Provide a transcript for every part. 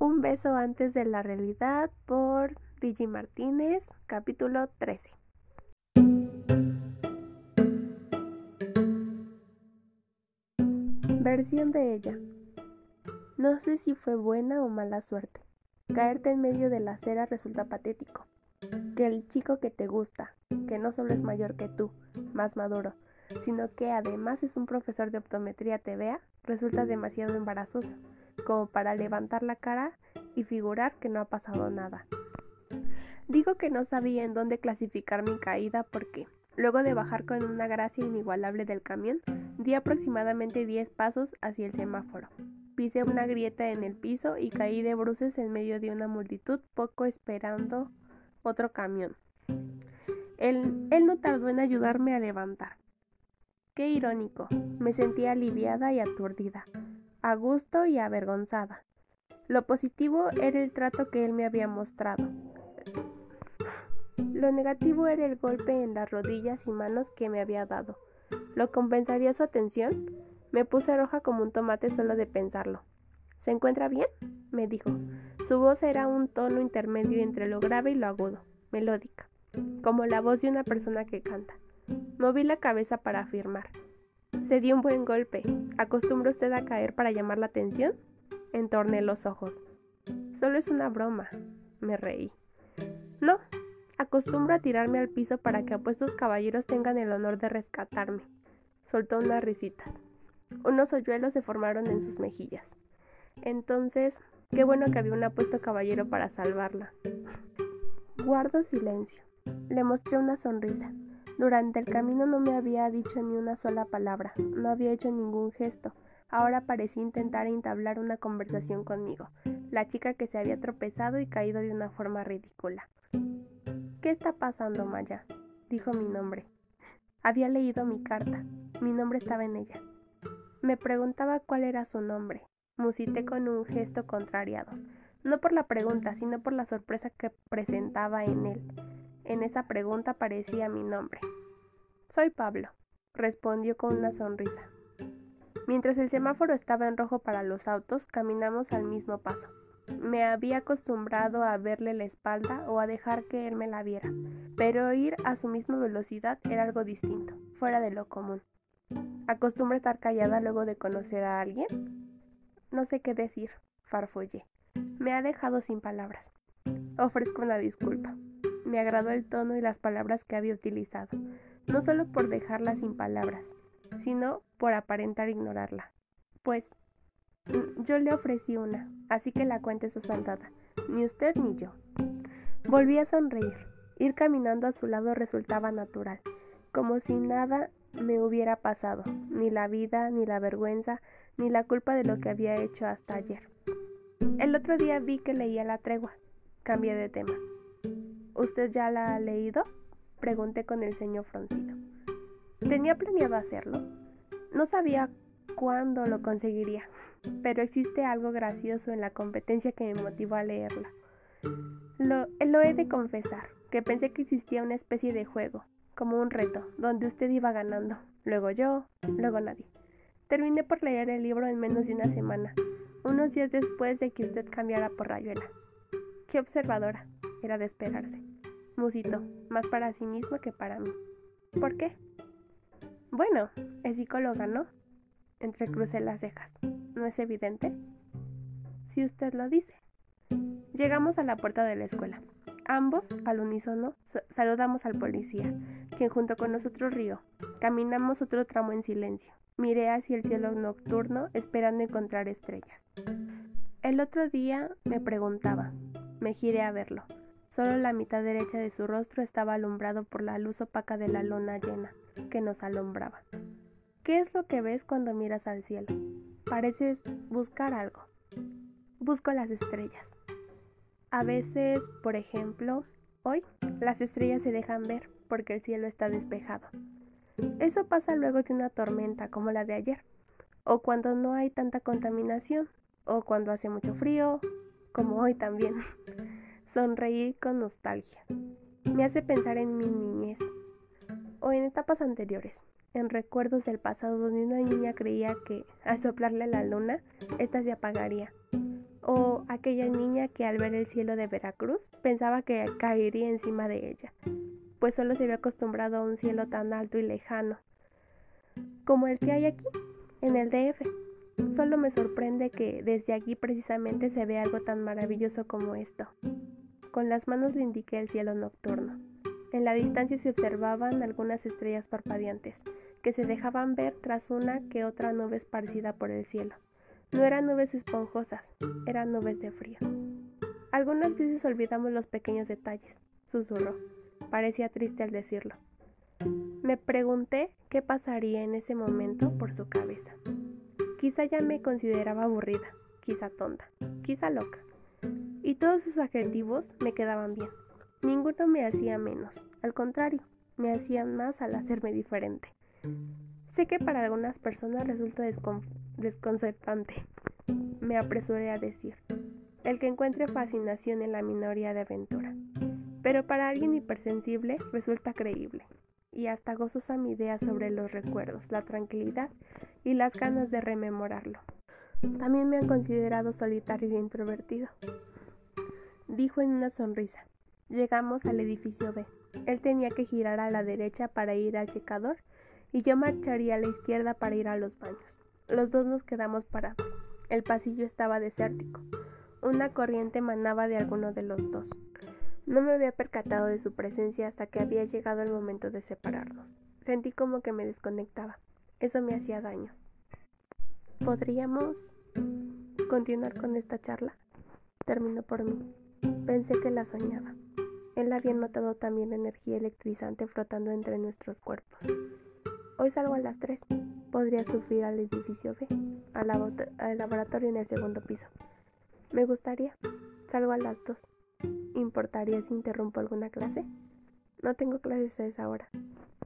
Un beso antes de la realidad por Digi Martínez, capítulo 13. Versión de ella. No sé si fue buena o mala suerte. Caerte en medio de la acera resulta patético. Que el chico que te gusta, que no solo es mayor que tú, más maduro, sino que además es un profesor de optometría te vea, resulta demasiado embarazoso, como para levantar la cara y figurar que no ha pasado nada. Digo que no sabía en dónde clasificar mi caída porque, luego de bajar con una gracia inigualable del camión, di aproximadamente 10 pasos hacia el semáforo. Pisé una grieta en el piso y caí de bruces en medio de una multitud poco esperando otro camión. Él, él no tardó en ayudarme a levantar. Qué irónico. Me sentía aliviada y aturdida, a gusto y avergonzada. Lo positivo era el trato que él me había mostrado. Lo negativo era el golpe en las rodillas y manos que me había dado. ¿Lo compensaría su atención? Me puse roja como un tomate solo de pensarlo. ¿Se encuentra bien? me dijo. Su voz era un tono intermedio entre lo grave y lo agudo, melódica, como la voz de una persona que canta. Moví la cabeza para afirmar. Se dio un buen golpe. ¿Acostumbra usted a caer para llamar la atención? Entorné los ojos. Solo es una broma. Me reí. No, acostumbro a tirarme al piso para que apuestos caballeros tengan el honor de rescatarme. Soltó unas risitas. Unos hoyuelos se formaron en sus mejillas. Entonces, qué bueno que había un apuesto caballero para salvarla. Guardo silencio. Le mostré una sonrisa. Durante el camino no me había dicho ni una sola palabra, no había hecho ningún gesto. Ahora parecía intentar entablar una conversación conmigo, la chica que se había tropezado y caído de una forma ridícula. ¿Qué está pasando, Maya? dijo mi nombre. Había leído mi carta. Mi nombre estaba en ella. Me preguntaba cuál era su nombre. Musité con un gesto contrariado, no por la pregunta, sino por la sorpresa que presentaba en él. En esa pregunta aparecía mi nombre. Soy Pablo, respondió con una sonrisa. Mientras el semáforo estaba en rojo para los autos, caminamos al mismo paso. Me había acostumbrado a verle la espalda o a dejar que él me la viera, pero ir a su misma velocidad era algo distinto, fuera de lo común. ¿Acostumbra estar callada luego de conocer a alguien? No sé qué decir, farfullé. Me ha dejado sin palabras. Ofrezco una disculpa. Me agradó el tono y las palabras que había utilizado, no solo por dejarla sin palabras, sino por aparentar ignorarla. Pues mm, yo le ofrecí una, así que la cuente su saldada, ni usted ni yo. Volví a sonreír. Ir caminando a su lado resultaba natural, como si nada me hubiera pasado, ni la vida, ni la vergüenza, ni la culpa de lo que había hecho hasta ayer. El otro día vi que leía la tregua. Cambié de tema. ¿Usted ya la ha leído? Pregunté con el ceño fruncido. Tenía planeado hacerlo. No sabía cuándo lo conseguiría, pero existe algo gracioso en la competencia que me motivó a leerla. Lo, lo he de confesar, que pensé que existía una especie de juego, como un reto, donde usted iba ganando, luego yo, luego nadie. Terminé por leer el libro en menos de una semana, unos días después de que usted cambiara por Rayuela. Qué observadora, era de esperarse. Musito, más para sí mismo que para mí. ¿Por qué? Bueno, es psicóloga, ¿no? Entrecrucé las cejas. ¿No es evidente? Si usted lo dice. Llegamos a la puerta de la escuela. Ambos, al unísono, saludamos al policía, quien junto con nosotros rió. Caminamos otro tramo en silencio. Miré hacia el cielo nocturno esperando encontrar estrellas. El otro día me preguntaba, me giré a verlo. Solo la mitad derecha de su rostro estaba alumbrado por la luz opaca de la luna llena que nos alumbraba. ¿Qué es lo que ves cuando miras al cielo? Pareces buscar algo. Busco las estrellas. A veces, por ejemplo, hoy las estrellas se dejan ver porque el cielo está despejado. Eso pasa luego de una tormenta como la de ayer, o cuando no hay tanta contaminación, o cuando hace mucho frío, como hoy también. Sonreí con nostalgia. Me hace pensar en mi niñez o en etapas anteriores, en recuerdos del pasado donde una niña creía que al soplarle la luna, ésta se apagaría. O aquella niña que al ver el cielo de Veracruz pensaba que caería encima de ella, pues solo se había acostumbrado a un cielo tan alto y lejano, como el que hay aquí, en el DF. Solo me sorprende que desde aquí precisamente se ve algo tan maravilloso como esto. Con las manos le indiqué el cielo nocturno. En la distancia se observaban algunas estrellas parpadeantes, que se dejaban ver tras una que otra nube esparcida por el cielo. No eran nubes esponjosas, eran nubes de frío. Algunas veces olvidamos los pequeños detalles, susurró. Parecía triste al decirlo. Me pregunté qué pasaría en ese momento por su cabeza. Quizá ya me consideraba aburrida, quizá tonta, quizá loca. Y todos sus adjetivos me quedaban bien. Ninguno me hacía menos, al contrario, me hacían más al hacerme diferente. Sé que para algunas personas resulta desconcertante, me apresuré a decir, el que encuentre fascinación en la minoría de aventura. Pero para alguien hipersensible resulta creíble, y hasta gozosa mi idea sobre los recuerdos, la tranquilidad y las ganas de rememorarlo. También me han considerado solitario e introvertido, dijo en una sonrisa. Llegamos al edificio B. Él tenía que girar a la derecha para ir al checador y yo marcharía a la izquierda para ir a los baños. Los dos nos quedamos parados. El pasillo estaba desértico. Una corriente emanaba de alguno de los dos. No me había percatado de su presencia hasta que había llegado el momento de separarnos. Sentí como que me desconectaba. Eso me hacía daño. ¿Podríamos continuar con esta charla? Terminó por mí. Pensé que la soñaba. Él había notado también energía electrizante flotando entre nuestros cuerpos. Hoy salgo a las 3. Podría subir al edificio B, al, laboratorio en el segundo piso. Me gustaría. Salgo a las 2. ¿Importaría si interrumpo alguna clase? No tengo clases a esa hora.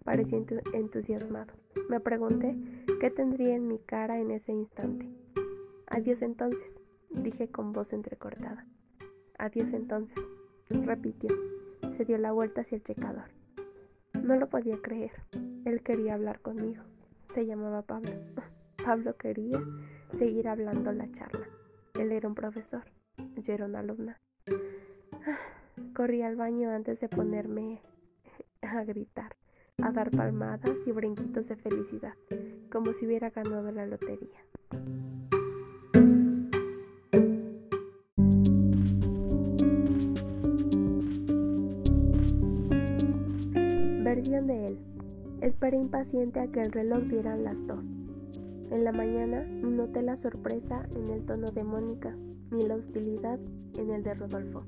Pareció entusiasmado. Me pregunté qué tendría en mi cara en ese instante. Adiós entonces, dije con voz entrecortada. Adiós entonces, repitió. Se dio la vuelta hacia el checador. No lo podía creer. Él quería hablar conmigo. Se llamaba Pablo. Pablo quería seguir hablando la charla. Él era un profesor. Yo era una alumna. Corrí al baño antes de ponerme a gritar, a dar palmadas y brinquitos de felicidad, como si hubiera ganado la lotería. De él. Esperé impaciente a que el reloj diera las dos. En la mañana noté la sorpresa en el tono de Mónica, ni la hostilidad en el de Rodolfo,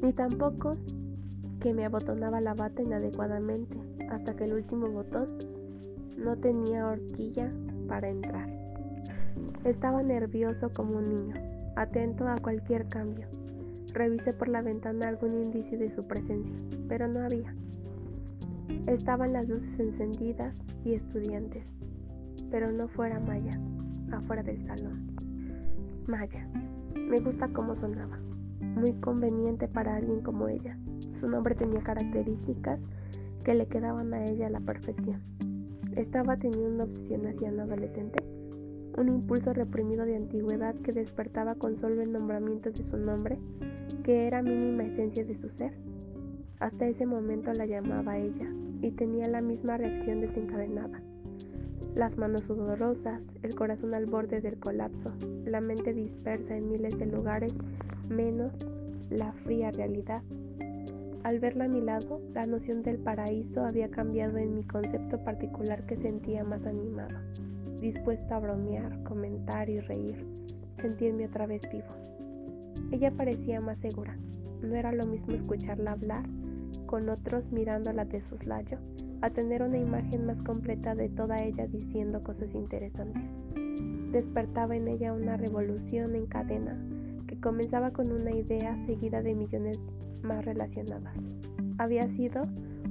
ni tampoco que me abotonaba la bata inadecuadamente hasta que el último botón no tenía horquilla para entrar. Estaba nervioso como un niño, atento a cualquier cambio. Revisé por la ventana algún indicio de su presencia, pero no había. Estaban las luces encendidas y estudiantes, pero no fuera Maya, afuera del salón. Maya, me gusta cómo sonaba, muy conveniente para alguien como ella. Su nombre tenía características que le quedaban a ella a la perfección. Estaba teniendo una obsesión hacia un adolescente, un impulso reprimido de antigüedad que despertaba con solo el nombramiento de su nombre, que era mínima esencia de su ser. Hasta ese momento la llamaba ella, y tenía la misma reacción desencadenada. Las manos sudorosas, el corazón al borde del colapso, la mente dispersa en miles de lugares, menos la fría realidad. Al verla a mi lado, la noción del paraíso había cambiado en mi concepto particular que sentía más animado, dispuesto a bromear, comentar y reír, sentirme otra vez vivo. Ella parecía más segura. No era lo mismo escucharla hablar con otros mirándola de soslayo, a tener una imagen más completa de toda ella diciendo cosas interesantes. Despertaba en ella una revolución en cadena que comenzaba con una idea seguida de millones más relacionadas. Había sido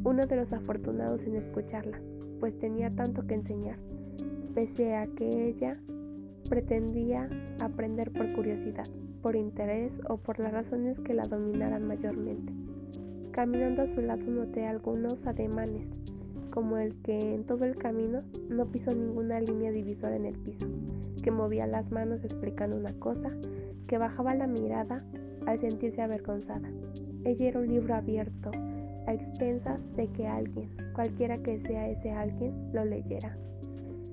uno de los afortunados en escucharla, pues tenía tanto que enseñar, pese a que ella pretendía aprender por curiosidad, por interés o por las razones que la dominaran mayormente. Caminando a su lado noté algunos ademanes, como el que en todo el camino no pisó ninguna línea divisora en el piso, que movía las manos explicando una cosa, que bajaba la mirada al sentirse avergonzada. Ella era un libro abierto, a expensas de que alguien, cualquiera que sea ese alguien, lo leyera.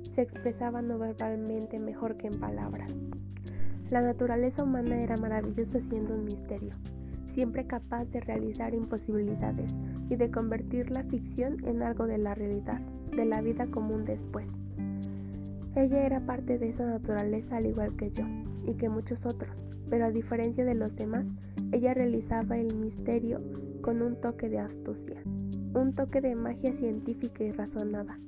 Se expresaba no verbalmente mejor que en palabras. La naturaleza humana era maravillosa siendo un misterio, siempre capaz de realizar imposibilidades y de convertir la ficción en algo de la realidad, de la vida común después. Ella era parte de esa naturaleza al igual que yo, y que muchos otros, pero a diferencia de los demás, ella realizaba el misterio con un toque de astucia, un toque de magia científica y razonada.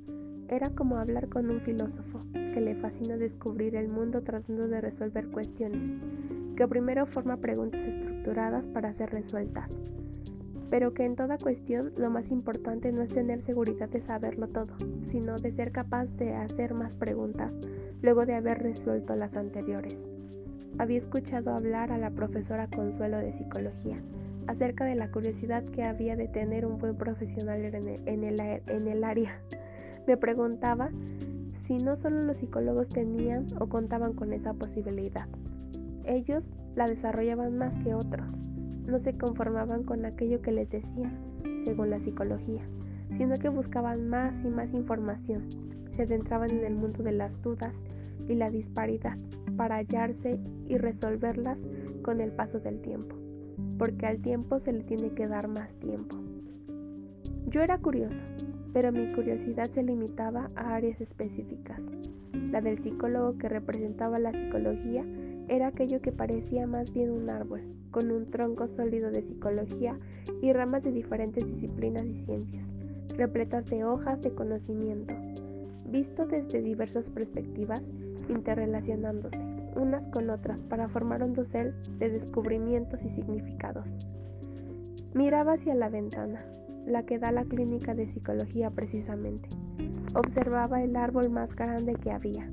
Era como hablar con un filósofo, que le fascina descubrir el mundo tratando de resolver cuestiones, que primero forma preguntas estructuradas para ser resueltas, pero que en toda cuestión lo más importante no es tener seguridad de saberlo todo, sino de ser capaz de hacer más preguntas luego de haber resuelto las anteriores. Había escuchado hablar a la profesora Consuelo de Psicología acerca de la curiosidad que había de tener un buen profesional en el, área. Me preguntaba si no solo los psicólogos tenían o contaban con esa posibilidad. Ellos la desarrollaban más que otros. No se conformaban con aquello que les decían, según la psicología, sino que buscaban más y más información. Se adentraban en el mundo de las dudas y la disparidad para hallarse y resolverlas con el paso del tiempo, porque al tiempo se le tiene que dar más tiempo. Yo era curioso, pero mi curiosidad se limitaba a áreas específicas. La del psicólogo que representaba la psicología era aquello que parecía más bien un árbol, con un tronco sólido de psicología y ramas de diferentes disciplinas y ciencias, repletas de hojas de conocimiento, visto desde diversas perspectivas, interrelacionándose unas con otras para formar un dosel de descubrimientos y significados. Miraba hacia la ventana, la que da la clínica de psicología precisamente. Observaba el árbol más grande que había,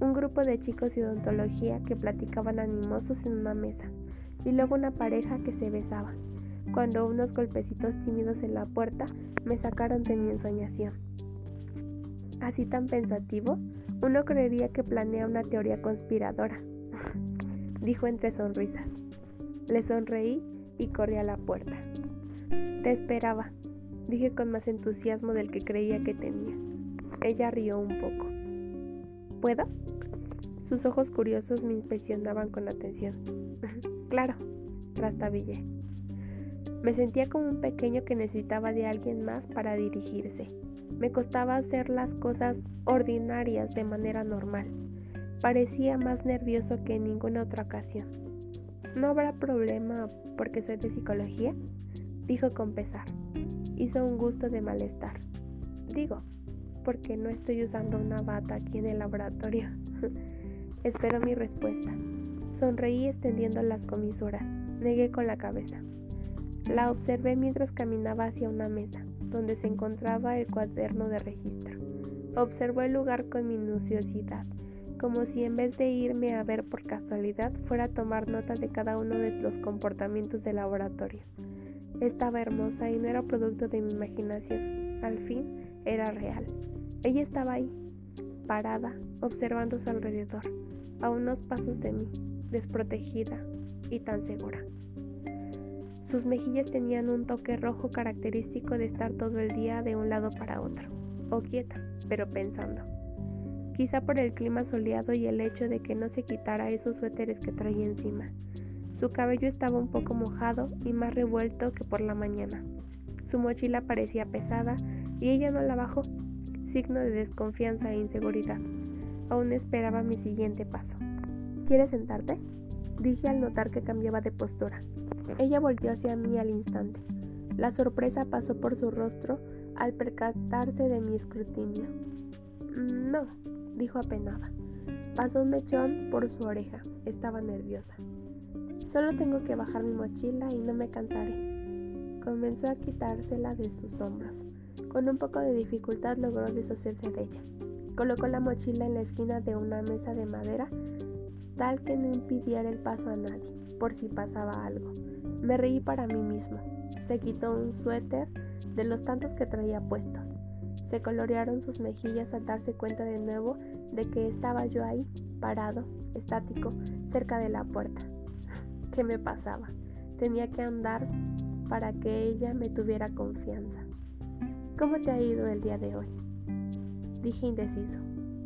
un grupo de chicos de odontología que platicaban animosos en una mesa, y luego una pareja que se besaba, cuando unos golpecitos tímidos en la puerta me sacaron de mi ensoñación. Así tan pensativo, uno creería que planea una teoría conspiradora, dijo entre sonrisas. Le sonreí y corrí a la puerta. Te esperaba, dije con más entusiasmo del que creía que tenía. Ella rió un poco. ¿Puedo? Sus ojos curiosos me inspeccionaban con atención. claro, trastabillé. Me sentía como un pequeño que necesitaba de alguien más para dirigirse. Me costaba hacer las cosas ordinarias de manera normal. Parecía más nervioso que en ninguna otra ocasión. ¿No habrá problema porque soy de psicología? Dijo con pesar. Hizo un gusto de malestar. Digo, porque no estoy usando una bata aquí en el laboratorio. Espero mi respuesta. Sonreí extendiendo las comisuras. Negué con la cabeza. La observé mientras caminaba hacia una mesa, donde se encontraba el cuaderno de registro. Observó el lugar con minuciosidad, como si en vez de irme a ver por casualidad fuera a tomar nota de cada uno de los comportamientos del laboratorio. Estaba hermosa y no era producto de mi imaginación. Al fin, era real. Ella estaba ahí, parada, observando su alrededor, a unos pasos de mí, desprotegida y tan segura. Sus mejillas tenían un toque rojo característico de estar todo el día de un lado para otro, o quieta, pero pensando. Quizá por el clima soleado y el hecho de que no se quitara esos suéteres que traía encima. Su cabello estaba un poco mojado y más revuelto que por la mañana. Su mochila parecía pesada y ella no la bajó, signo de desconfianza e inseguridad. Aún esperaba mi siguiente paso. ¿Quieres sentarte? Dije al notar que cambiaba de postura. Ella volvió hacia mí al instante. La sorpresa pasó por su rostro al percatarse de mi escrutinio. No, dijo apenada. Pasó un mechón por su oreja. Estaba nerviosa. Solo tengo que bajar mi mochila y no me cansaré. Comenzó a quitársela de sus hombros. Con un poco de dificultad logró deshacerse de ella. Colocó la mochila en la esquina de una mesa de madera, tal que no impidiera el paso a nadie, por si pasaba algo. Me reí para mí mismo. Se quitó un suéter de los tantos que traía puestos. Se colorearon sus mejillas al darse cuenta de nuevo de que estaba yo ahí, parado, estático, cerca de la puerta. ¿Qué me pasaba? Tenía que andar para que ella me tuviera confianza. ¿Cómo te ha ido el día de hoy? Dije indeciso.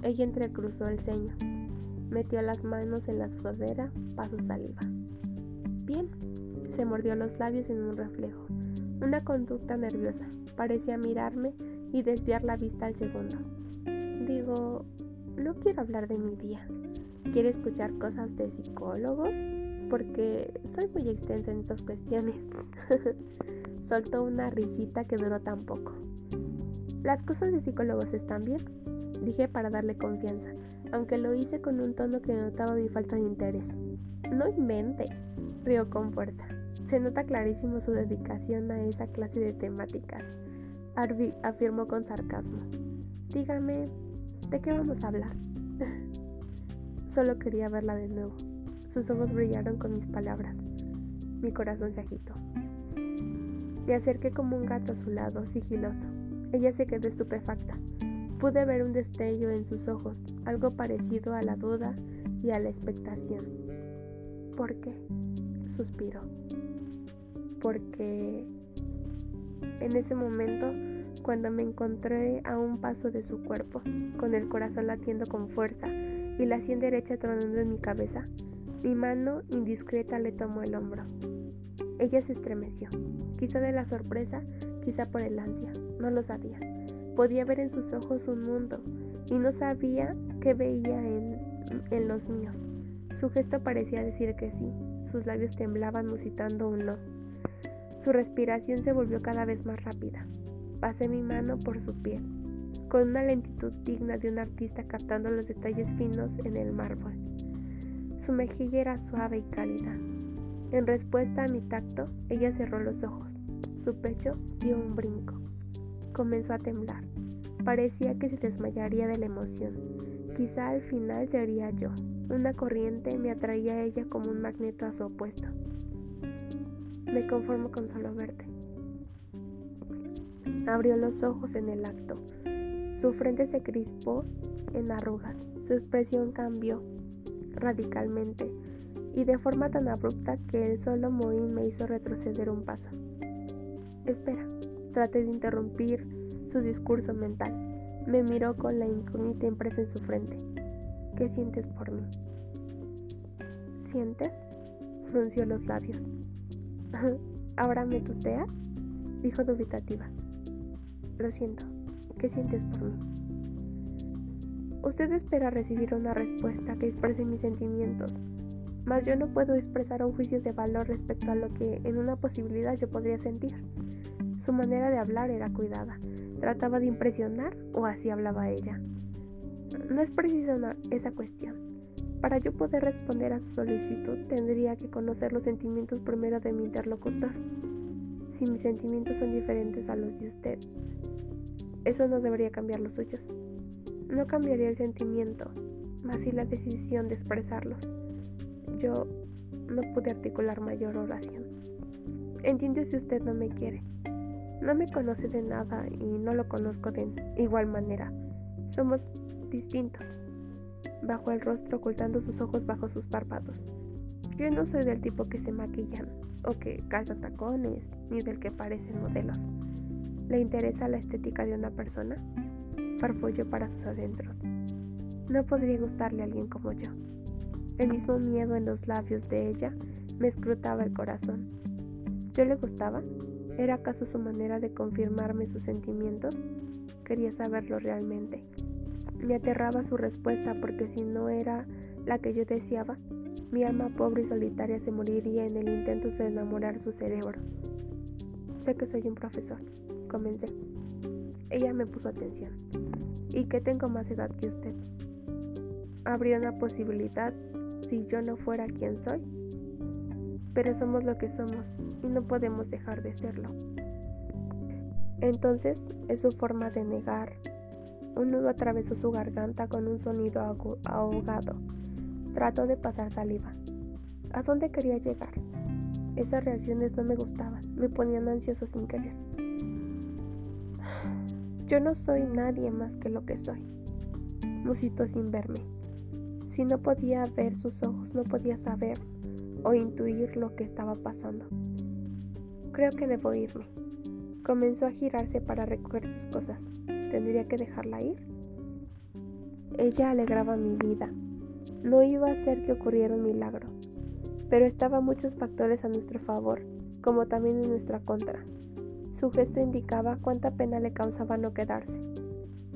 Ella entrecruzó el ceño. Metió las manos en la sudadera para su saliva. Bien. Se mordió los labios en un reflejo. Una conducta nerviosa. Parecía mirarme y desviar la vista al segundo. Digo, no quiero hablar de mi día. ¿Quiere escuchar cosas de psicólogos? Porque soy muy extensa en estas cuestiones. Soltó una risita que duró tan poco. Las cosas de psicólogos están bien, dije para darle confianza, aunque lo hice con un tono que notaba mi falta de interés. No invente, rió con fuerza. Se nota clarísimo su dedicación a esa clase de temáticas. Arby afirmó con sarcasmo. Dígame, ¿de qué vamos a hablar? Solo quería verla de nuevo. Sus ojos brillaron con mis palabras. Mi corazón se agitó. Me acerqué como un gato a su lado, sigiloso. Ella se quedó estupefacta. Pude ver un destello en sus ojos, algo parecido a la duda y a la expectación. ¿Por qué? suspiró. Porque en ese momento, cuando me encontré a un paso de su cuerpo, con el corazón latiendo con fuerza y la sien derecha tronando en mi cabeza, mi mano indiscreta le tomó el hombro. Ella se estremeció, quizá de la sorpresa, quizá por el ansia, no lo sabía. Podía ver en sus ojos un mundo y no sabía qué veía en, en los míos. Su gesto parecía decir que sí, sus labios temblaban musitando un no. Su respiración se volvió cada vez más rápida. Pasé mi mano por su piel, con una lentitud digna de un artista captando los detalles finos en el mármol. Su mejilla era suave y cálida. En respuesta a mi tacto, ella cerró los ojos. Su pecho dio un brinco. Comenzó a temblar. Parecía que se desmayaría de la emoción. Quizá al final sería yo. Una corriente me atraía a ella como un magneto a su opuesto. Me conformo con solo verte. Abrió los ojos en el acto. Su frente se crispó en arrugas. Su expresión cambió radicalmente y de forma tan abrupta que el solo mohín me hizo retroceder un paso. Espera, traté de interrumpir su discurso mental. Me miró con la incógnita impresa en su frente. ¿Qué sientes por mí? ¿Sientes? Frunció los labios. ¿Ahora me tutea? Dijo dubitativa. Lo siento. ¿Qué sientes por mí? Usted espera recibir una respuesta que exprese mis sentimientos, mas yo no puedo expresar un juicio de valor respecto a lo que en una posibilidad yo podría sentir. Su manera de hablar era cuidada. ¿Trataba de impresionar o así hablaba ella? No es precisa esa cuestión. Para yo poder responder a su solicitud tendría que conocer los sentimientos primero de mi interlocutor. Si mis sentimientos son diferentes a los de usted, eso no debería cambiar los suyos. No cambiaría el sentimiento, más sí la decisión de expresarlos. Yo no pude articular mayor oración. Entiendo si usted no me quiere. No me conoce de nada y no lo conozco de igual manera. Somos distintos. Bajo el rostro ocultando sus ojos bajo sus párpados. Yo no soy del tipo que se maquillan o que calza tacones, ni del que parecen modelos. ¿Le interesa la estética de una persona? farfulló para sus adentros. No podría gustarle a alguien como yo. El mismo miedo en los labios de ella me escrutaba el corazón. ¿Yo le gustaba? ¿Era acaso su manera de confirmarme sus sentimientos? Quería saberlo realmente. Me aterraba su respuesta porque si no era la que yo deseaba, mi alma pobre y solitaria se moriría en el intento de enamorar su cerebro. Sé que soy un profesor, comencé. Ella me puso atención. ¿Y que tengo más edad que usted? Habría una posibilidad si yo no fuera quien soy. Pero somos lo que somos y no podemos dejar de serlo. Entonces es su forma de negar. Un nudo atravesó su garganta con un sonido ahogado. Trató de pasar saliva. ¿A dónde quería llegar? Esas reacciones no me gustaban, me ponían ansioso sin querer. Yo no soy nadie más que lo que soy. Musitó sin verme. Si no podía ver sus ojos, no podía saber. O intuir lo que estaba pasando. Creo que debo irme. Comenzó a girarse para recoger sus cosas. ¿Tendría que dejarla ir? Ella alegraba mi vida. No iba a hacer que ocurriera un milagro, pero estaban muchos factores a nuestro favor, como también en nuestra contra. Su gesto indicaba cuánta pena le causaba no quedarse.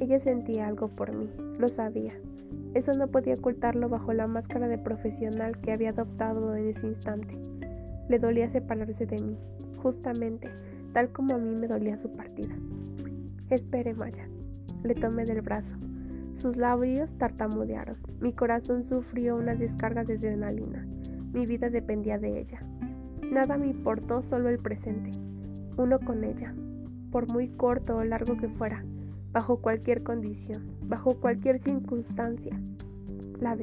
Ella sentía algo por mí, lo sabía. Eso no podía ocultarlo bajo la máscara de profesional que había adoptado en ese instante. Le dolía separarse de mí, justamente, tal como a mí me dolía su partida. Espere, Maya. Le tomé del brazo. Sus labios tartamudearon. Mi corazón sufrió una descarga de adrenalina. Mi vida dependía de ella. Nada me importó, solo el presente. Uno con ella, por muy corto o largo que fuera, bajo cualquier condición, bajo cualquier circunstancia. La.